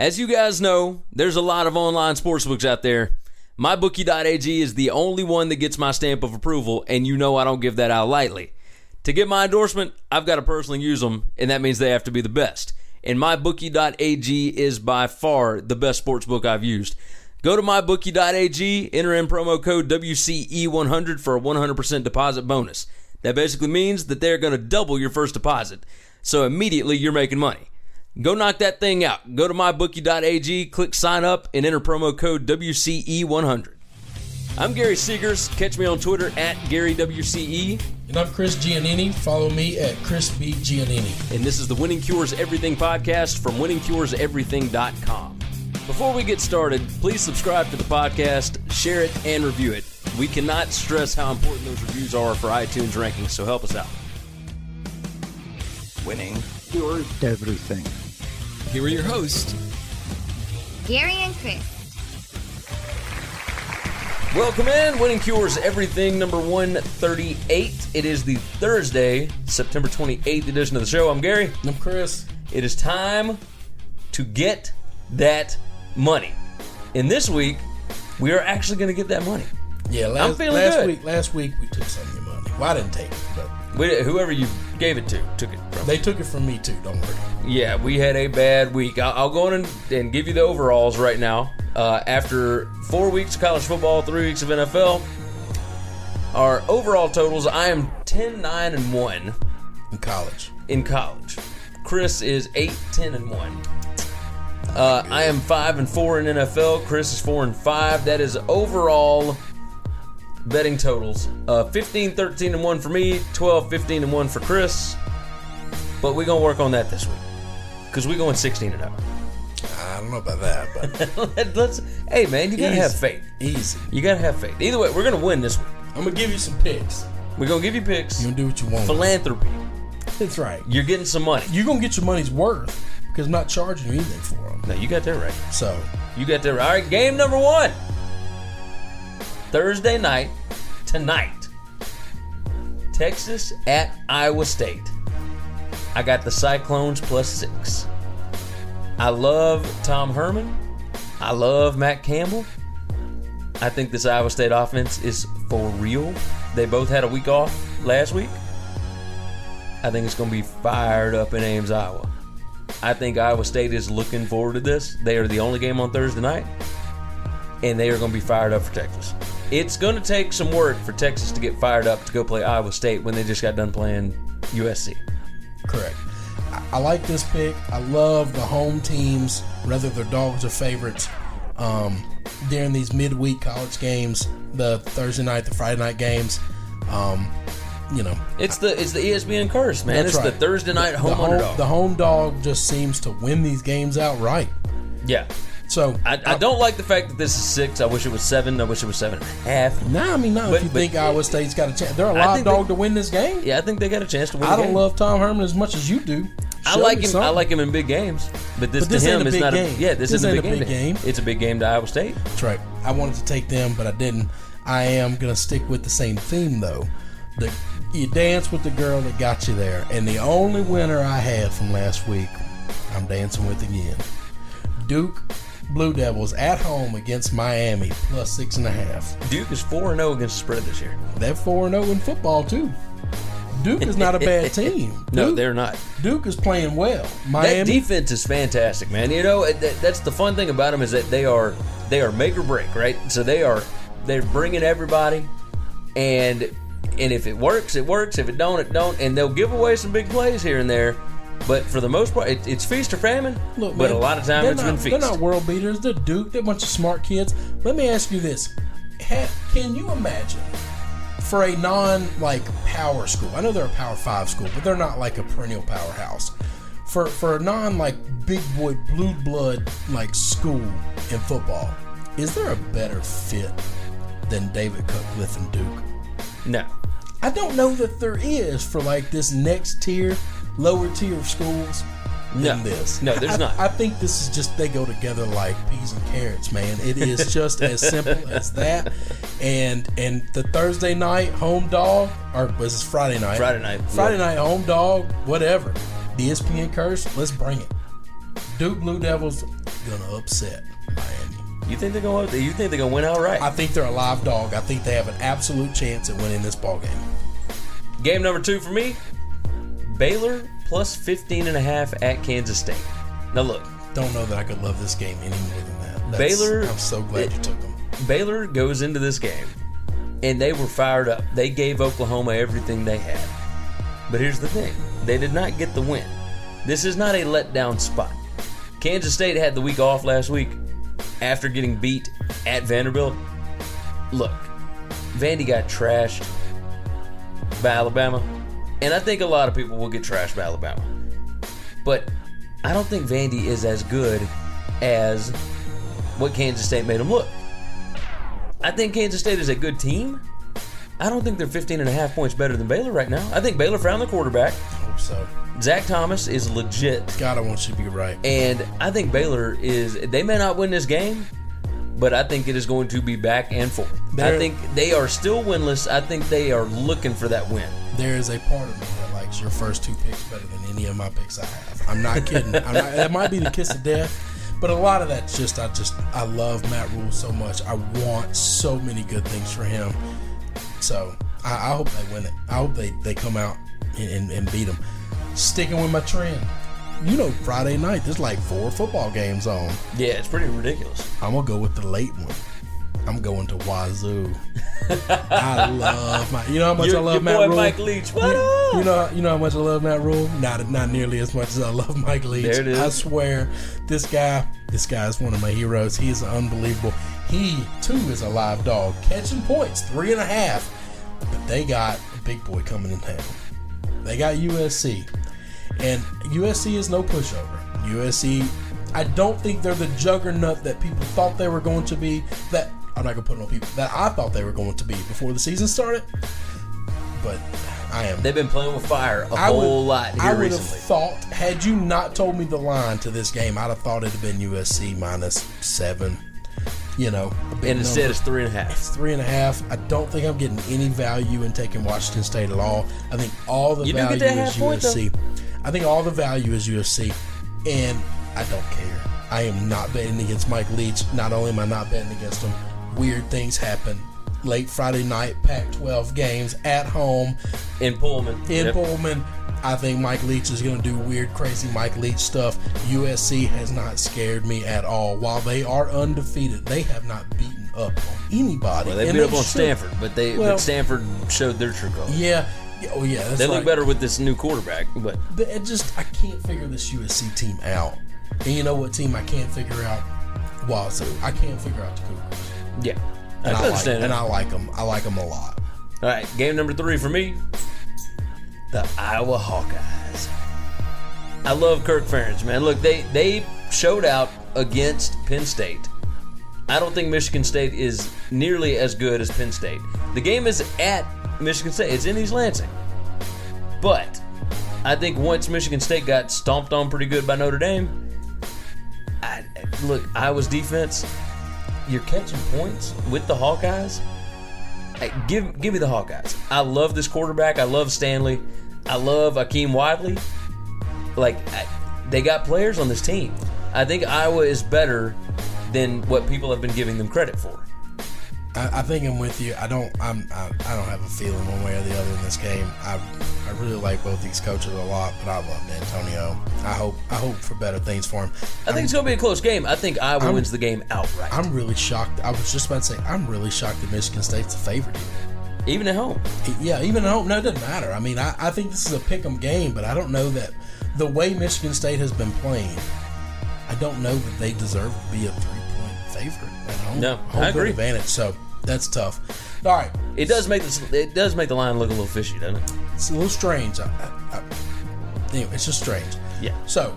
As you guys know, there's a lot of online sportsbooks out there. MyBookie.ag is the only one that gets my stamp of approval, and you know I don't give that out lightly. To get my endorsement, I've got to personally use them, and that means they have to be the best. And MyBookie.ag is by far the best sportsbook I've used. Go to MyBookie.ag, enter in promo code WCE100 for a 100% deposit bonus. That basically means that they're going to double your first deposit. So immediately you're making money. Go knock that thing out. Go to mybookie.ag, click sign up, and enter promo code WCE100. I'm Gary Seegers. Catch me on Twitter at GaryWCE. And I'm Chris Giannini. Follow me at Chris B. Giannini. And this is the Winning Cures Everything podcast from winningcureseverything.com. Before we get started, please subscribe to the podcast, share it, and review it. We cannot stress how important those reviews are for iTunes rankings, so help us out. Winning cures everything. Here are your hosts, Gary and Chris. Welcome in, Winning Cures Everything, number 138. It is the Thursday, September 28th edition of the show. I'm Gary. I'm Chris. It is time to get that money. And this week, we are actually going to get that money. Yeah, last, I'm feeling last good. week last week we took some of your money. Well, I didn't take it, but We, whoever you gave it to took it from. they took it from me too. Don't worry. Yeah, we had a bad week. I'll, I'll go in and, and give you the overalls right now. Uh, after four weeks of college football, three weeks of NFL, our overall totals I am 10 9 and 1 In college, in college. Chris is 8 10 and 1. Uh, I am 5 and 4 in NFL. Chris is 4 and 5. That is overall betting totals. Uh, 15 13 and 1 for me, 12 15 and 1 for Chris. But we're going to work on that this week. Because we're going 16 and 0. I don't know about that, but Let's, hey man, you gotta Easy. have faith. easy. You gotta have faith. Either way, we're gonna win this week. I'm gonna give you some picks. We're gonna give you picks. You gonna do what you want. Philanthropy. That's right. You're getting some money. You're gonna get your money's worth because I'm not charging you anything for them. No, you got that right. So You got that right. All right, game number one. Thursday night, tonight. Texas at Iowa State. I got the Cyclones plus six. I love Tom Herman. I love Matt Campbell. I think this Iowa State offense is for real. They both had a week off last week. I think it's going to be fired up in Ames, Iowa. I think Iowa State is looking forward to this. They are the only game on Thursday night, and they are going to be fired up for Texas. It's going to take some work for Texas to get fired up to go play Iowa State when they just got done playing USC. correct. I, like this pick. I love the home teams, whether they're dogs or favorites. Um, during these midweek college games, the Thursday night, the Friday night games, um, you know, It's the it's the ESPN curse, man. It's the. Thursday night home, the home, underdog. the home dog just seems to win these games outright. yeah, So I, I uh, don't like the fact that this is six. I wish it was seven. I wish it was seven and a half. Nah, I mean, no. But- if you but- think Iowa State's got a chance, they're a live dog they- to win this game. Yeah, I think they got a chance to win. I don't game. love Tom Herman as much as you do. I like him. I like him in big games, but this, But this to him is not game. a yeah. This, This isn't a big game. game. It's a big game to Iowa State. That's right. I wanted to take them, but I didn't. I am gonna stick with the same theme though. The you dance with the girl that got you there, and the only winner I had from last week, I'm dancing with again. Duke Blue Devils at home against Miami plus six and a half. Duke is four and zero against the spread this year. They're four and zero in football too. Duke is not a bad team. No, they're not. Duke is playing well. That Miami. defense is fantastic, man. You know that's the fun thing about them is that they are they are make or break, right? So they are they're bringing everybody, and and if it works, it works. If it don't, it don't. And they'll give away some big plays here and there, but for the most part, it, it's feast or famine. Look, but man, a lot of times it's not, been feast. They're not world beaters. They're Duke. They're a bunch of smart kids. Let me ask you this: ha, Can you imagine for a non like power school? I know they're a power five school, but they're not like a perennial powerhouse. For for a non like big boy blue blood like school in football, is there a better fit than David Cutcliffe and Duke? no. I don't know that there is for like this next tier, lower tier schools than No. this. No, there's I, not. I think this is just they go together like peas and carrots, man. It is just as simple as that. And and the Thursday night home dog, or was this Friday night? Friday night, Friday yeah. night home dog, whatever. The ESPN curse, let's bring it. Duke Blue Devils gonna upset Miami. You think they're gonna You think they're to win outright? I think they're a live dog. I think they have an absolute chance at winning this ball game. Game number two for me: Baylor plus 15 and a half at Kansas State. Now look, Don't know that I could love this game any more than that. That's- Baylor- I'm so glad you took them. Baylor goes into this game and they were fired up. They gave Oklahoma everything they had. But here's the thing they did not get the win. This is not a letdown spot. Kansas State had the week off last week after getting beat at Vanderbilt. Look, Vandy got trashed by Alabama, and I think a lot of people will get trashed by Alabama. But I don't think Vandy is as good as what Kansas State made them look. I think Kansas State is a good team. I don't think they're 15 and a half points better than Baylor right now. I think Baylor found the quarterback. Hope so. Zach Thomas is legit. God, I want you to be right. And I think Baylor is, they may not win this game, but I think it is going to be back and forth. I They're- think they are still winless. I think they are looking for that win. There is a part of me that likes your first two picks better than any of my picks I have. I'm not kidding. I'm not, that might be the kiss of death, but a lot of that's just I just I love Matt Rhule so much. I want so many good things for him. So I, I hope they win it. I hope they, they come out and, and, and beat them. Sticking with my trend. You know, Friday night there's like four football games on. Yeah, it's pretty ridiculous. I'm gonna go with the late one. I'm going to Wazoo. I love my. You know how much Your- I love your Matt boy Rule. Mike Leach, what you, up? you know, you know how much I love Matt Rhule. Not not nearly as much as I love Mike Leach. There it is. I swear, this guy, this guy is one of my heroes. He is unbelievable. He too is a live dog, catching points, three and a half. But they got a big boy coming in town. They got USC, and USC is no pushover. USC, I don't think they're the juggernaut that people thought they were going to be. That I'm not gonna put it on people that I thought they were going to be before the season started. But I am. They've been playing with fire a I whole would- lot here I would recently. have thought, had you not told me the line to this game, I'd have thought it'd have been USC minus seven. You know, and instead number. it's three and a half. three and a half. I don't think I'm getting any value in taking Washington State at all. I think all the You value is point, USC. I think all the value is USC, and I don't care. I am not betting against Mike Leach. Not only am I not betting against him, weird things happen. Late Friday night, Pac-12 games at home In Pullman. in Yep. Pullman. I think Mike Leach is going to do weird, crazy Mike Leach stuff. USC has not scared me at all. While they are undefeated, they have not beaten up on anybody. Well, they beat up on. Stanford, but they Well- but Stanford showed their true colors. Yeah. Oh yeah, that's They look better with this new quarterback, but It just I can't figure this USC team out. And you know what team I can't figure out? Wazoo. I can't figure out the Cougars. Yeah, I And can I, like, understand and. I like them. I like them a lot. All right, game number three for me, the Iowa Hawkeyes. I love Kirk Ferentz, man. Look, they they showed out against Penn State. I don't think Michigan State is nearly as good as Penn State. The game is at Michigan State. It's in East Lansing. But I think once Michigan State got stomped on pretty good by Notre Dame, I, look, Iowa's defense, you're catching points with the Hawkeyes. Hey, give give me the Hawkeyes. I love this quarterback. I love Stanley. I love Akrum Wadley. Like I, they got players on this team. I think Iowa is better than what people have been giving them credit for. I, I think I'm with you. I don't. I'm. I, I don't have a feeling one way or the other in this game. I I really like both these coaches a lot, but I love Antonio. I hope. I hope for better things for him. I think it's going to be a close game. I think Iowa I'm- wins the game outright, I'm really shocked. I was just about to say I'm really shocked that Michigan State's a favorite. even at home. Yeah, even at home, no, it doesn't matter. I mean, I, I think this is a pick 'em game, but I don't know that the way Michigan State has been playing, I don't know that they deserve to be a three favorite at home. No, home I agree. Advantage, so that's tough. All right, It does make this. It does make the line look a little fishy, doesn't it? it's a little strange. I, I, I, anyway, it's just strange. Yeah. So,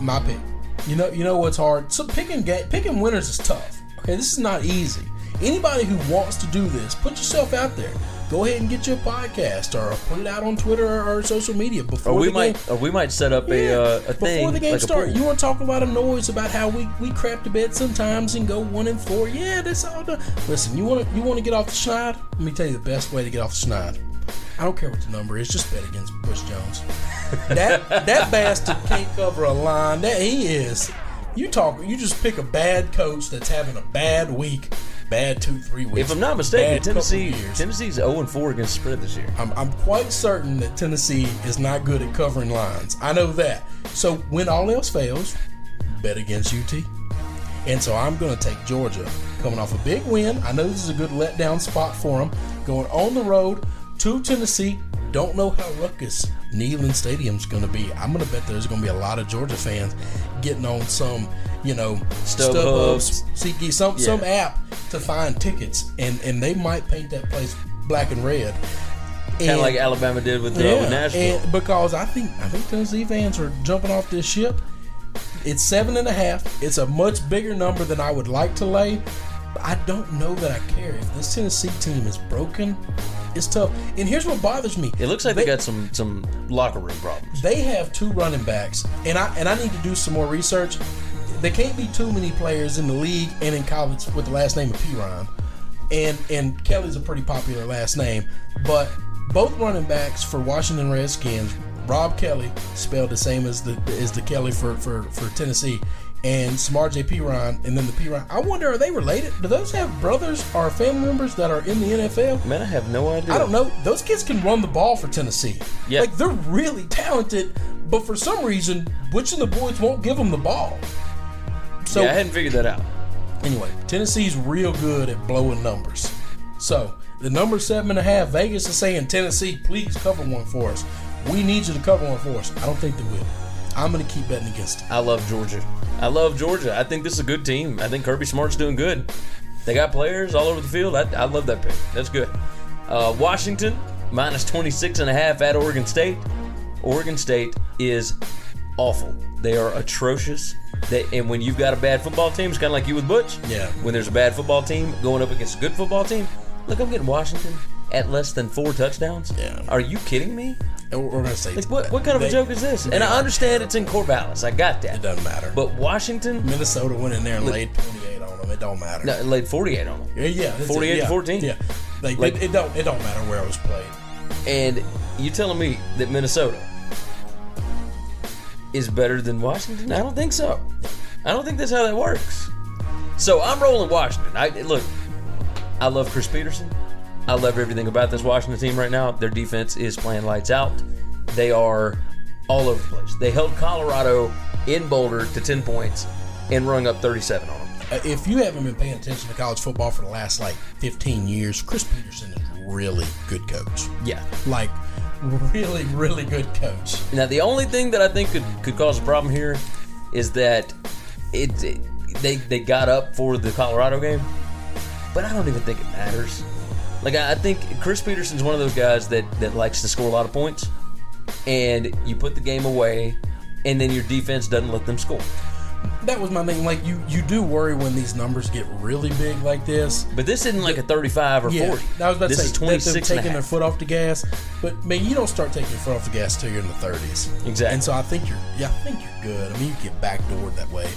my pick. You know, you know what's hard. So picking ga- picking winners is tough. Okay, this is not easy. Anybody who wants to do this, put yourself out there. Go ahead and get your podcast, or put it out on Twitter or, or social media before Or we the might. game. Or we might set up a uh, a thing before the game like starts. You want to talk about a lot of noise about how we, we crap to bed sometimes and go one and four. Yeah, that's all done. Listen, you want to you want to get off the schneid? Let me tell you the best way to get off the schneid. I don't care what the number is. Just bet against Butch Jones. that that bastard can't cover a line. That he is. You talk. You just pick a bad coach that's having a bad week, bad two three weeks. If I'm not mistaken, Tennessee. Tennessee's 0 and 4 against the spread this year. I'm, I'm quite certain that Tennessee is not good at covering lines. I know that. So when all else fails, bet against UT. And so I'm going to take Georgia coming off a big win. I know this is a good letdown spot for them. Going on the road to Tennessee. Don't know how ruckus Neyland Stadium's going to be. I'm going to bet there's going to be a lot of Georgia fans getting on some, you know, StubHub. SeatGeek, some some app to find tickets, and and they might paint that place black and red. Kind of like Alabama did with, uh, with Nashville. and because I think I think Tennessee fans are jumping off this ship. It's seven and a half. It's a much bigger number than I would like to lay. But I don't know that I care. If this Tennessee team is broken, it's tough. And here's what bothers me. it looks like they, got some some locker room problems. They have two running backs, and I and I need to do some more research. There can't be too many players in the league and in college with the last name of Perine, and and Kelly's a pretty popular last name. But both running backs for Washington Redskins, Rob Kelly, spelled the same as the as the Kelly for for for Tennessee, and Samaje Perine, and then the Perine. I wonder, are they related? Do those have brothers or family members that are in the NFL? Man, I have no idea. I don't know. Those kids can run the ball for Tennessee. Yeah. Like they're really talented, but for some reason, Butch and the boys won't give them the ball. So yeah, I hadn't figured that out. anyway, Tennessee's real good at blowing numbers. So the number seven and a half, Vegas is saying Tennessee, please cover one for us. We need you to cover one for us. I don't think they will. I'm going to keep betting against it. I love Georgia. I love Georgia. I think this is a good team. I think Kirby Smart's doing good. They got players all over the field. I, I love that pick. That's good. Uh, Washington minus 26 and a half at Oregon State. Oregon State is awful. They are atrocious. They, and when you've got a bad football team, it's kind of like you with Butch. Yeah. When there's a bad football team going up against a good football team, look, I'm getting Washington at less than four touchdowns. Yeah. Are you kidding me? And We're, going to say Like, what, what kind of a joke is this? And I understand it's in Corvallis. I got that. It doesn't matter. But Washington Minnesota went in there and laid 28 on them. It don't matter. no, laid 48 on them. Yeah, yeah, 48 to yeah, 14. Yeah, like, Like- it, it don't it don't matter where it was played. And you telling me that Minnesota is better than Washington? I don't think so. I don't think that's how that works. So I'm rolling Washington. I look. I love Chris Petersen. I love everything about this Washington team right now. Their defense is playing lights out. They are all over the place. They held Colorado in Boulder to 10 points and rung up 37 on them. Uh, if you haven't been paying attention to college football for the last like 15 years, Chris Petersen is a really good coach. Yeah. Like, really, really good coach. Now, the only thing that I think could, could cause a problem here is that it, it- they they got up for the Colorado game, but I don't even think it matters. Like I, I think Chris Petersen's one of those guys that that likes to score a lot of points, and you put the game away, and then your defense doesn't let them score. That was my thing. Like, you you do worry when these numbers get really big like this. But this isn't like a 35 or Yeah, 40. I was about this to say is that 26 they're taking their foot off the gas, but man, you don't start taking your foot off the gas till you're in the 30s. Exactly. And so I think you're, yeah, I think you're good. I mean, you get backdoored that way.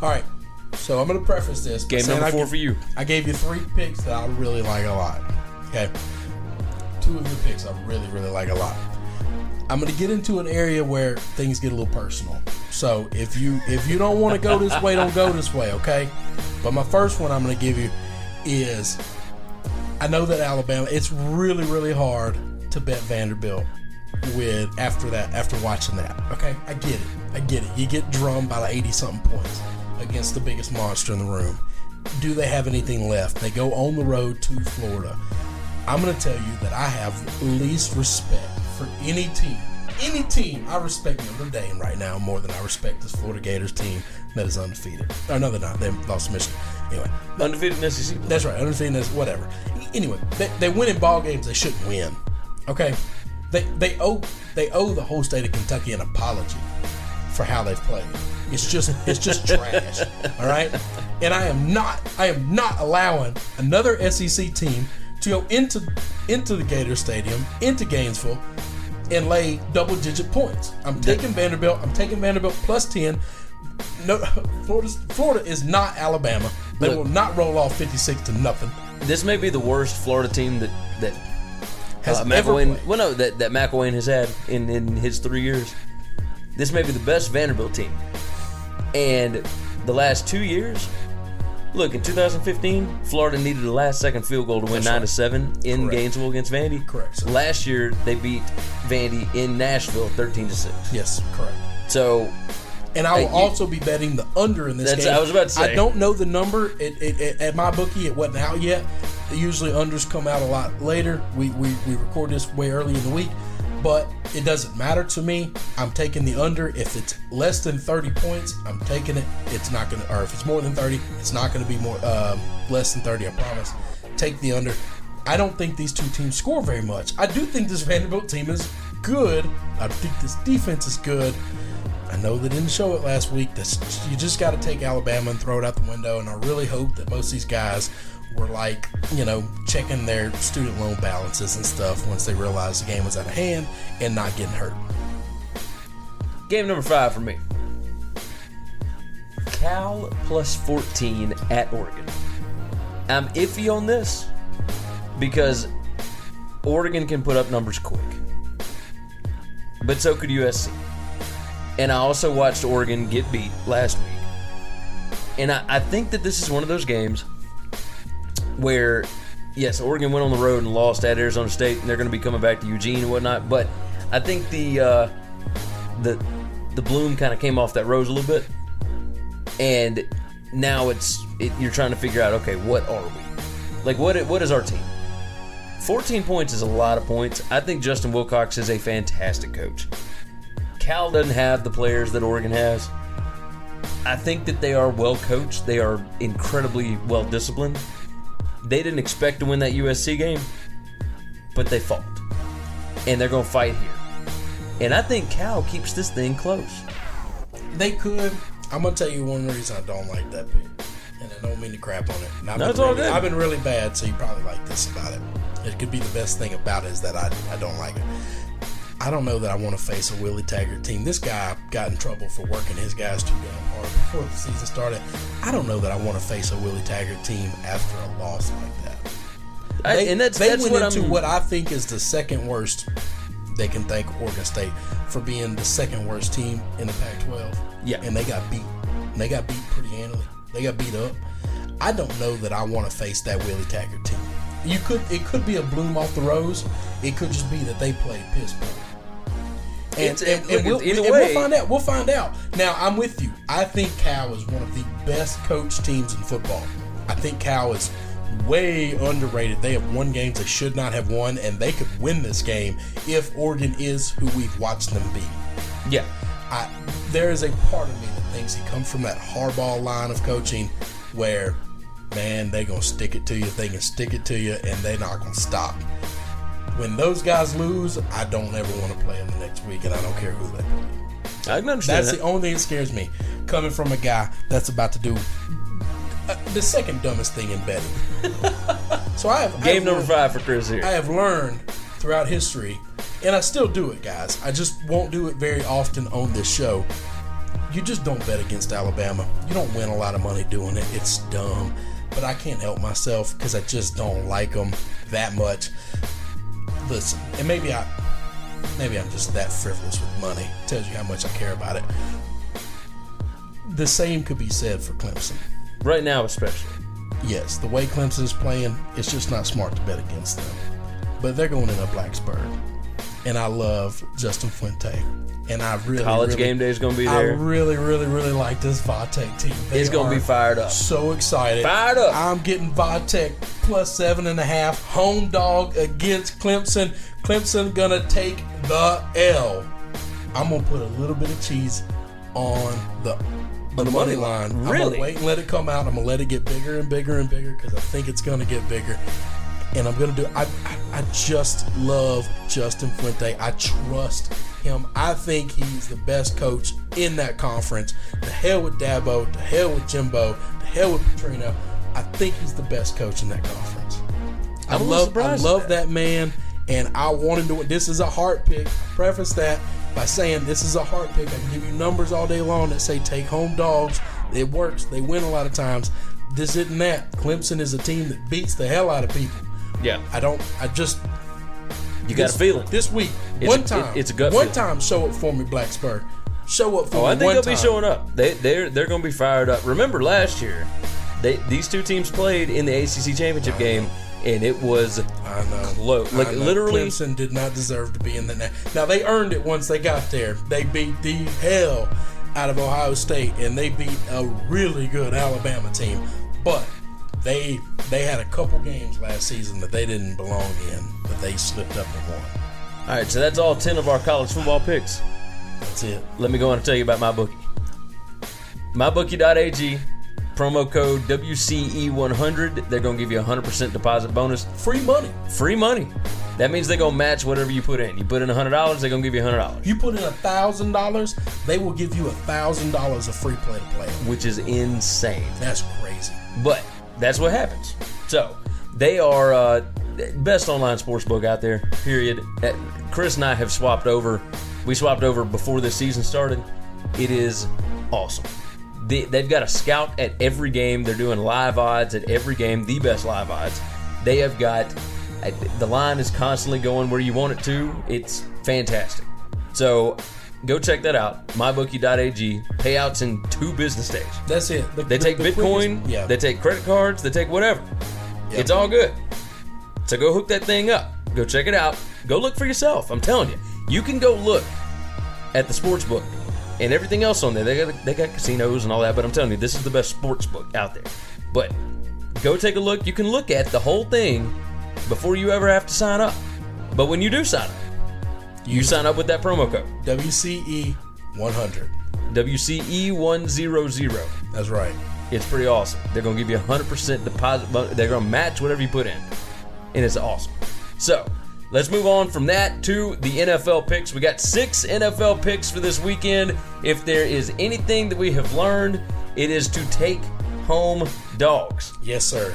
All right, so I'm going to preface this. Game number four give- for you. I gave you three picks that I really like a lot. Okay, two of your picks I really, really like a lot. I'm going to get into an area where things get a little personal. So if you if you don't want to go this way, don't go this way. Okay. But my first one I'm going to give you is I know that Alabama. It's really really hard to bet Vanderbilt with after that after watching that. Okay, I get it. I get it. You get drummed by like eighty something points against the biggest monster in the room. Do they have anything left? They go on the road to Florida. I'm going to tell you that I have least respect for any team. Any team, I respect Notre Dame right now more than I respect this Florida Gators team that is undefeated. Or no, they're not. They lost Michigan. Anyway, Undefeated in SEC. that's right. Undefeated is whatever. Anyway, they, they win in ball games they shouldn't win. Okay, they they owe they owe the whole state of Kentucky an apology for how they've played. It's just it's just trash. All right, and I am not I am not allowing another SEC team to go into into the Gator Stadium into Gainesville and lay double digit points. I'm taking Vanderbilt. I'm taking Vanderbilt plus ten. No, Florida Florida is not Alabama. They Look. will not roll off 56 to nothing. This may be the worst Florida team that that Has uh, ever McElwain. played. Well, no, that that McElwain has had in in his three years. This may be the best Vanderbilt team, and the last two years. Look, in 2015, Florida needed a last-second field goal to win 9 to 7 in Correct. Gainesville against Vandy. Correct, sir. Last year, they beat Vandy in Nashville, 13 to six. Yes, correct. So And I will also be betting the under in this That's- game. I was about to say. I don't know the number. It, it, it, at my bookie, it wasn't out yet. Usually unders come out a lot later. We, we, we record this way early in the week. But it doesn't matter to me. I'm taking the under. If it's less than 30 points, I'm taking it. It's not going to, or if it's more than 30, it's not going to be more um, less than 30, I promise. Take the under. I don't think these two teams score very much. I do think this Vanderbilt team is good. I think this defense is good. I know they didn't show it last week. That's, you just got to take Alabama and throw it out the window. And I really hope that most of these guys were like, you know, checking their student loan balances and stuff once they realized the game was out of hand and not getting hurt. Game number five for me. Cal plus 14 at Oregon. I'm iffy on this because Oregon can put up numbers quick. But so could USC. And I also watched Oregon get beat last week. And I, I think that this is one of those games where, yes, Oregon went on the road and lost at Arizona State, and they're going to be coming back to Eugene and whatnot. But I think the uh, the the bloom kind of came off that rose a little bit, and now it's it, you're trying to figure out okay, what are we? Like what what is our team? 14 points is a lot of points. I think Justin Wilcox is a fantastic coach. Cal doesn't have the players that Oregon has. I think that they are well coached. They are incredibly well disciplined. They didn't expect to win that USC game, but they fought. And they're going to fight here. And I think Cal keeps this thing close. They could. I'm gonna tell you one reason I don't like that pick, and I don't mean to crap on it. And I've No, been really- good. I've been really bad, so you probably like this about it. It could be the best thing about it is that I, I don't like it. I don't know that I want to face a Willie Taggart team. This guy got in trouble for working his guys too damn hard before the season started. I don't know that I want to face a Willie Taggart team after a loss like that. I, They, and that's, they that's went what into I'm. what I think is the second worst. They can thank Oregon State for being the second worst team in the Pac-12. Yeah. and they got beat. And they got beat pretty handily. They got beat up. I don't know that I want to face that Willie Taggart team. You could. It could be a bloom off the rose. It could just be that they played piss poor. And, It's- and, and we'll, and we'll find out. We'll find out. Now, I'm with you. I think Cal is one of the best coached teams in football. I think Cal is way underrated. They have won games they should not have won, and they could win this game if Oregon is who we've watched them be. yeah. I, there is a part of me that thinks he comes from that hardball line of coaching where, man, they going to stick it to you. They can stick it to you, and they're not going to stop. When those guys lose, I don't ever want to play them the next week, and I don't care who they play. I can understand That's that. the only thing that scares me. Coming from a guy that's about to do uh, the second dumbest thing in betting. so I have Game have number learned- five for Chris here. I have learned throughout history, and I still do it, guys. I just won't do it very often on this show. You just don't bet against Alabama. You don't win a lot of money doing it. It's dumb. But I can't help myself because I just don't like them that much. Listen, and maybe I, maybe I'm just that frivolous with money. Tells you how much I care about it. The same could be said for Clemson. right now, especially. yes, the way Clemson is playing, it's just not smart to bet against them. But they're going in a Blacksburg. And I love Justin Fuente. And I really College really- game day is gonna be there. I really, really, really like this Vatech team. They It's gonna be fired up. So excited. Fired up. I'm getting Vatech plus seven and a half. Home dog against Clemson. Clemson gonna take the L. I'm gonna put a little bit of cheese on the on the money line. I'm Really? gonna wait and let it come out. I'm gonna let it get bigger and bigger and bigger because I think it's gonna get bigger. And I'm gonna do. I, I I just love Justin Fuente. I trust him. I think he's the best coach in that conference. The hell with Dabo. The hell with Jimbo. The hell with Petrino. I think he's the best coach in that conference. I I'm a little love I love that. that man, and I want him to win. This is a heart pick. Preface that by saying this is a heart pick. I can give you numbers all day long that say take home dogs. It works. They win a lot of times. This isn't that. Clemson is a team that beats the hell out of people. Yeah, I don't. I just you got this, a feeling. this week. It's one a- time. it- it's a gut One feeling. time. Show up for me, Blacksburg. Show up for Oh, me. I think they'll time. be showing up. They they're they're going to be fired up. Remember last year, they these two teams played in the ACC championship game, and it was I know. close. Like I know. literally, Clemson did not deserve to be in the net. Now they earned it once they got there. They beat the hell out of Ohio State, and they beat a really good Alabama team. But they they had a couple games last season that they didn't belong in, but they slipped up and won. All right, so that's all ten of our college football picks. That's it. Let me go on and tell you about my bookie. MyBookie.ag, promo code WCE100. They're going to give you a 100% deposit bonus. Free money. Free money. That means they're going to match whatever you put in. You put in $100, they're going to give you $100, You put in a thousand dollars, they will give you a thousand dollars of free play to play. which is insane. That's crazy. But that's what happens. So they are uh, best online sports book out there. Period. Uh, Chris and I have swapped over. We swapped over before this season started. It is awesome. They, they've got a scout at every game. They're doing live odds at every game. The best live odds. They have got uh, the line is constantly going where you want it to. It's fantastic. So go check that out. MyBookie.ag. Payouts in two business days. That's it. The- They the- take the Bitcoin, quickest- yeah. they take credit cards, they take whatever. Yep. It's all good. So go hook that thing up. Go check it out. Go look for yourself. I'm telling you. You can go look at the sports book and everything else on there. They got they got casinos and all that, but I'm telling you, this is the best sports book out there. But go take a look. You can look at the whole thing before you ever have to sign up. But when you do sign up, you sign up with that promo code WCE 100. WCE100. That's right. It's pretty awesome. They're going to give you a 100% deposit. They're going to match whatever you put in. And it's awesome. So, let's move on from that to the NFL picks. We got six NFL picks for this weekend. If there is anything that we have learned, it is to take home dogs. Yes, sir.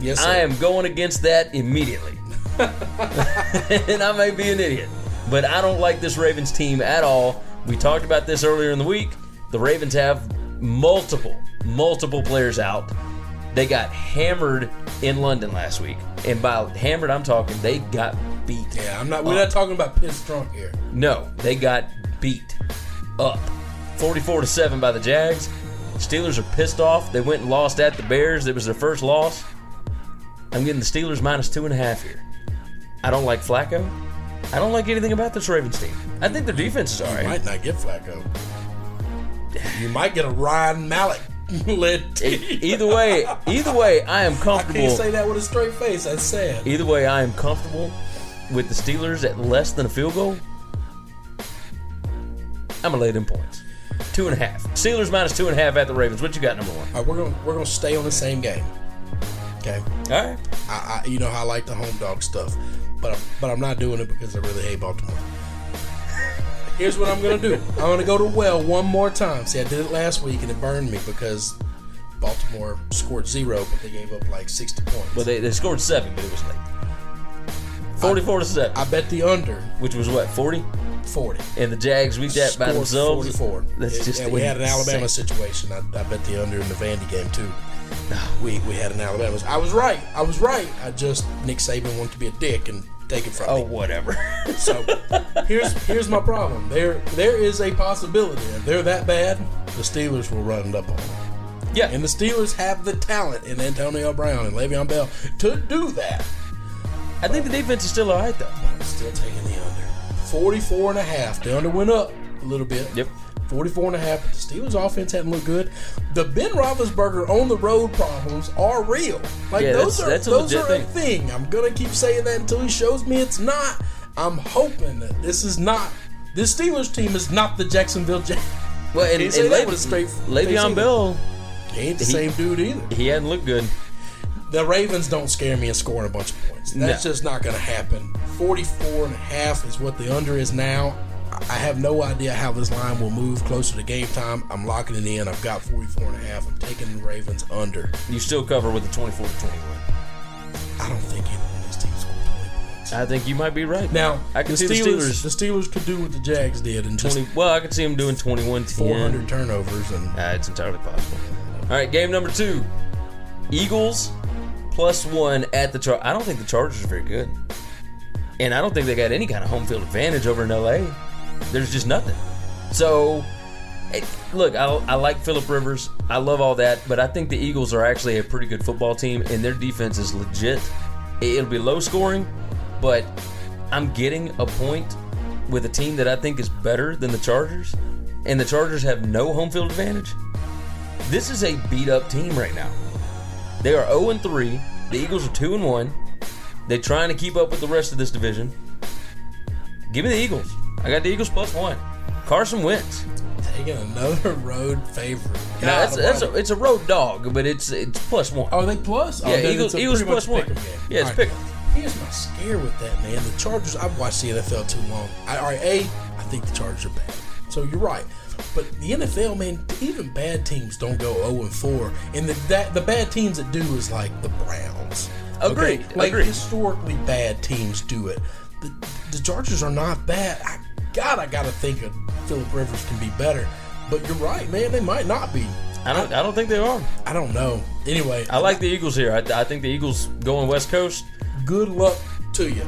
Yes, sir. I am going against that immediately. and I may be an idiot, but I don't like this Ravens team at all. We talked about this earlier in the week. The Ravens have multiple, multiple players out. They got hammered in London last week. And by hammered, I'm talking they got beat. Yeah, I'm not. We're not talking about piss drunk here. No, they got beat up. 44 to 7 by the Jags. Steelers are pissed off. They went and lost at the Bears. It was their first loss. I'm getting the Steelers minus two and a half here. I don't like Flacco. I don't like anything about this Ravens team. I think their defense is all right. You might not get Flacco. You might get a Ryan Mallett team. Either way, either way, I am comfortable. I can't say that with a straight face. That's sad. Either way, I am comfortable with the Steelers at less than a field goal. I'm gonna lay them points. Two and a half. Steelers minus two and a half at the Ravens. What you got, number one? All right, we're gonna we're gonna stay on the same game. Okay. All right. I, I you know how I like the home dog stuff, but I'm, but I'm not doing it because I really hate Baltimore. Here's what I'm gonna do. I'm gonna go to well one more time. See, I did it last week and it burned me because Baltimore scored zero, but they gave up like 60 points. Well, they, they scored seven, but it was late. 44 to 7, I bet the under which was what, 40? 40. And the Jags beat that by themselves. 44. That's Yeah, just yeah, we had an. Alabama situation. I, I bet the under in the Vandy game too. We we had an Alabama. I was right. I was right. I just Nick Saban wanted to be a dick and take it from Oh, me. whatever. So here's here's my problem. There there is a possibility. If they're that bad, the Steelers will run it up on them. Yeah. And the Steelers have the talent in Antonio Brown and Le'Veon Bell to do that. I think the defense is still all right, though. I'm still taking the under. 44 and a half. The under went up a little bit. Yep. 44 and a half. But the Steelers offense hadn't looked good. The Ben Roethlisberger on the road problems are real. Like Yeah, those that's- are that's a those are a thing. I'm gonna keep saying that until he shows me it's not. I'm hoping that this is not this Steelers team is not the Jacksonville Jags. Well, and, and that Le- straight Le'Veon. Bell, He ain't the he- same dude either. he hadn't looked good. The Ravens don't scare me in scoring a bunch of points. That's No. just not going to happen. 44 and a half is what the under is now. I have no idea how this line will move closer to game time. I'm locking it in. I've got 44 and a half. I'm taking the Ravens under. You still cover with the 24 to 21. I don't think either one of these teams score 20 points. I think you might be right. Now, I can the see Steelers, the Steelers. the Steelers could do what the Jags did and just 20, well, I could see them doing 21 10. 400 turnovers and Uh, it's entirely possible. All right, game number two Eagles plus one at the Char. I don't think the Chargers are very good. And I don't think they got any kind of home field advantage over in LA. There's just nothing. So, eh, look, I, I like Philip Rivers. I love all that. But I think the Eagles are actually a pretty good football team, and their defense is legit. It'll be low scoring, but I'm getting a point with a team that I think is better than the Chargers, and the Chargers have no home field advantage. This is a beat up team right now. They are 0 and 3. The Eagles are 2 and 1. They're trying to keep up with the rest of this division. Give me the Eagles. I got the Eagles plus one. Carson Wentz. taking another road favorite. Now, that's, that's a, it's a road dog, but it's it's plus one. Are they plus? Oh, yeah, oh, Eagles- Eagles plus one. Yeah, it's right. pick'em. Here's my scare with that, man. The Chargers, I've watched the NFL too long. I, all right, A, I think the Chargers are bad. So you're right. But the NFL, man, even bad teams don't go 0 and 4. And the that, the bad teams that do is like the Browns. Agreed, Like agreed. historically bad teams do it. The, the Chargers are not bad. I, God, I got to think of Philip Rivers can be better. But you're right, man. They might not be. I don't I don't think they are. I don't know. Anyway, I like the Eagles here. I, I think the Eagles going West Coast. good luck to you.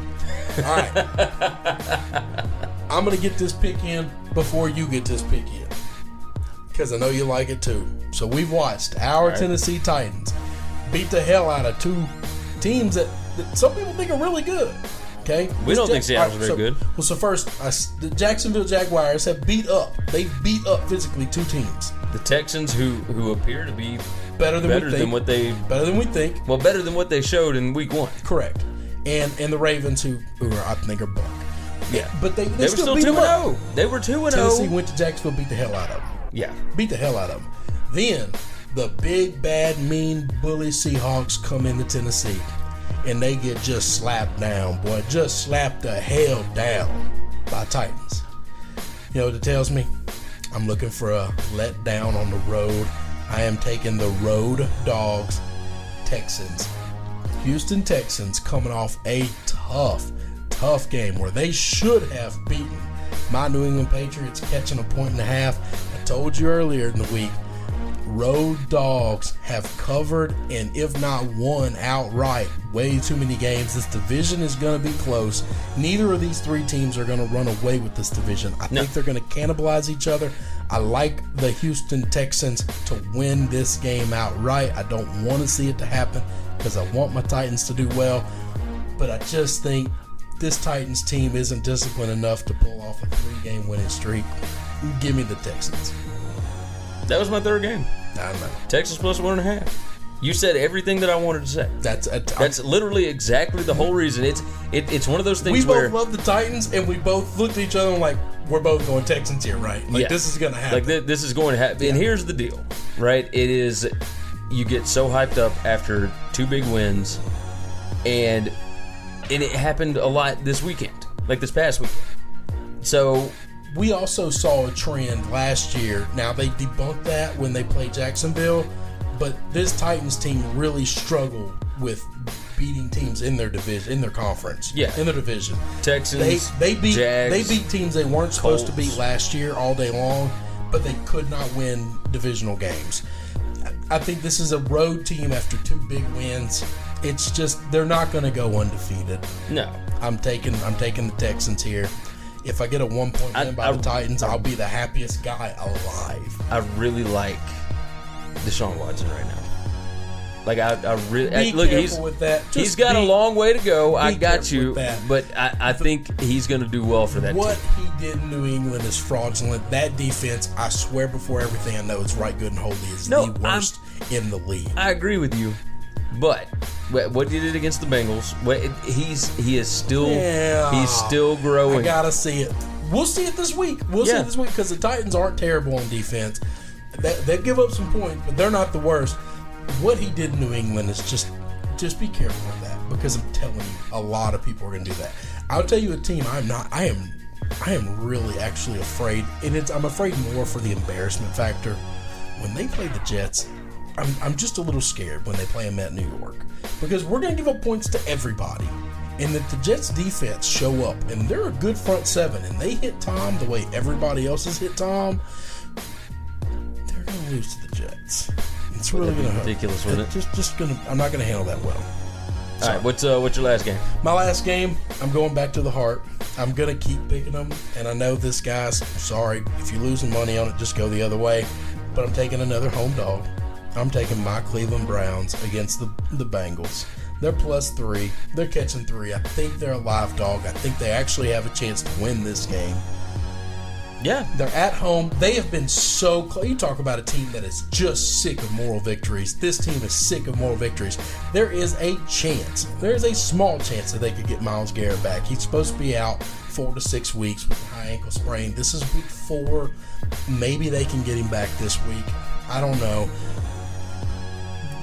All right. I'm going to get this pick in before you get this pick in because I know you like it too. So we've watched our right. Tennessee Titans beat the hell out of two teams that, that some people think are really good. Okay, We don't think Seattle's all very so- good. Well, so first, I the Jacksonville Jaguars have beat up. They beat up physically two teams The Texans, who who appear to be better than better we think. than what they better than we think. well better than what they showed in Week One. Correct. And and the Ravens, who who are I think are bunk. Yeah, But they, they, they were still, still beat two and zero. Oh. They were two and Tennessee oh. went to Jacksonville, beat the hell out of them. Yeah, Beat the hell out of them. Then the big, bad, mean, bully Seahawks come into Tennessee, and they get just slapped down, boy. Just slapped the hell down by Titans. You know what it tells me? I'm looking for a letdown on the road. I am taking the road dogs, Texans. Houston Texans coming off a tough, tough game where they should have beaten my New England Patriots, catching a point and a half. I told you earlier in the week, road dogs have covered and if not won outright way too many games. This division is going to be close. Neither of these three teams are going to run away with this division. I No. think they're going to cannibalize each other. I like the Houston Texans to win this game outright. I don't want to see it to happen because I want my Titans to do well, but I just think this Titans team isn't disciplined enough to pull off a three-game winning streak. Give me the Texans. that was my third game. I don't know. Texas plus one and a half. You said everything that I wanted to say. That's a, That's literally exactly the whole reason. It's it, it's one of those we things where we both love the Titans, and we both looked at each other and like we're both going Texans here, right? Like Yeah. this is gonna happen. like th- this is going to happen. And here's the deal, right? It is you get so hyped up after two big wins, and and it happened a lot this weekend, like this past weekend. So we also saw a trend last year. Now they debunked that when they played Jacksonville, but this Titans team really struggled with beating teams in their division, in their conference, Yeah. in their division. Texans, They they beat Jags, they beat teams they weren't supposed to beat last year all day long, but they could not win divisional games. I- I think this is a road team after two big wins. It's just they're not going to go undefeated. no. I'm taking I'm taking the Texans here. If I get a one point I- win by I- the Titans, I'll be the happiest guy alive. I really like Deshaun Watson right now. Like I, I really Be look. He's with that. he's got a long way to go. I got you, but I, I think he's going to do well for that What team. he did in New England is fraudulent. That defense, I swear before everything I know, it's right, good, and holy, is No, the I'm- worst in the league. I agree with you, but what what he did against the Bengals, what he's he is still Yeah. he's still growing. I gotta see it. We'll see it this week. We'll see it this week because the Titans aren't terrible on defense. They, they give up some points, but they're not the worst. What he did in New England is just, just be careful with that because I'm telling you, a lot of people are going to do that. I'll tell you a team I'm not. I am, I am really actually afraid, and it's I'm afraid more for the embarrassment factor. When they play the Jets, I'm, I'm just a little scared when they play them at New York because we're going to give up points to everybody. And if the Jets defense show up and they're a good front seven and they hit Tom the way everybody else has hit Tom, they're going to lose to the Jets. It's really going to hurt. ridiculous, wouldn't it? Just, just going to. I'm not going to handle that well. All right, what's uh, what's your last game? My last game, I'm going back to the heart. I'm gonna keep picking them, and I know this guy's sorry if you're losing money on it. Just go the other way. But I'm taking another home dog. I'm taking my Cleveland Browns against the the Bengals. They're plus three. They're catching three. I think they're a live dog. I think they actually have a chance to win this game. Yeah, They're at home. They have been so close. You talk about a team that is just sick of moral victories. This team is sick of moral victories. There is a chance, there is a small chance that they could get Myles Garrett back. He's supposed to be out four to six weeks with a high ankle sprain. This is week four. Maybe they can get him back this week. I don't know.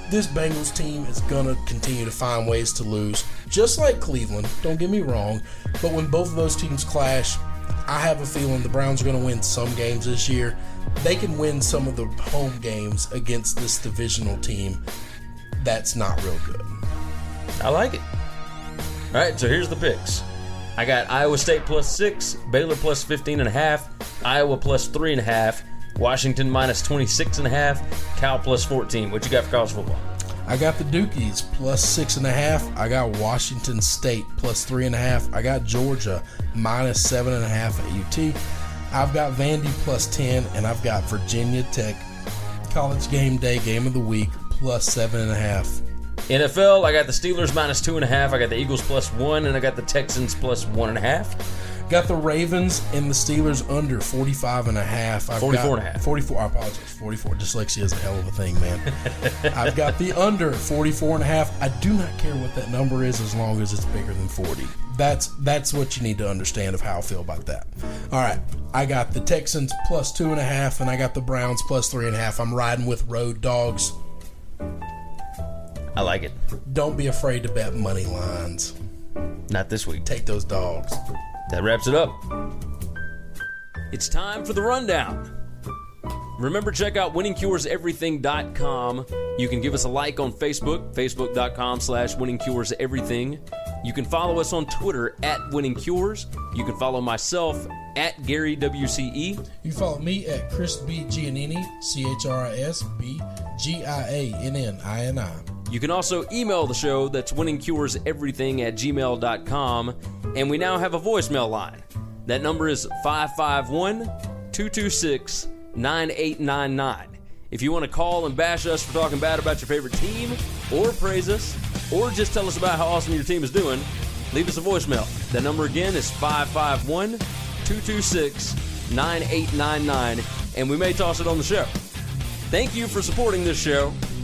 This Bengals team is going to continue to find ways to lose, just like Cleveland. Don't get me wrong. But when both of those teams clash, I have a feeling the Browns are going to win some games this year. They can win some of the home games against this divisional team that's not real good. I like it. All right, so here's the picks. I got Iowa State plus six, Baylor plus 15 and a half, Iowa plus three and a half, Washington minus 26 and a half, Cal plus 14. What you got for college football? I got the Dukies plus six and a half. I got Washington State plus three and a half. I got Georgia minus seven and a half at UT. I've got Vandy plus 10, and I've got Virginia Tech college game day game of the week plus seven and a half. NFL, I got the Steelers minus two and a half, I got the Eagles plus one, and I got the Texans plus one and a half. Got the Ravens and the Steelers under 45 and a half. I've 44 got and a half. 44, I apologize. 44. Dyslexia is a hell of a thing, man. I've got the under 44 and a half. I do not care what that number is as long as it's bigger than 40. That's that's what you need to understand of how I feel about that. All right. I got the Texans plus two and a half, and I got the Browns plus three and a half. I'm riding with road dogs. I like it. Don't be afraid to bet money lines. Not this week. Take those dogs. That wraps it up. It's time for the rundown. Remember, check out winningcureseverything.com. You can give us a like on Facebook, facebook.com slash winningcureseverything. You can follow us on Twitter at winningcures. You can follow myself at Gary WCE. You follow me at Chris B. Giannini, C H R I S B G I A N N I N I. You can also email the show that's winningcureseverything at gmail.com. And we now have a voicemail line. That number is 551 226 9899. If you want to call and bash us for talking bad about your favorite team, or praise us, or just tell us about how awesome your team is doing, leave us a voicemail. That number again is 551 226 9899, and we may toss it on the show. Thank you for supporting this show,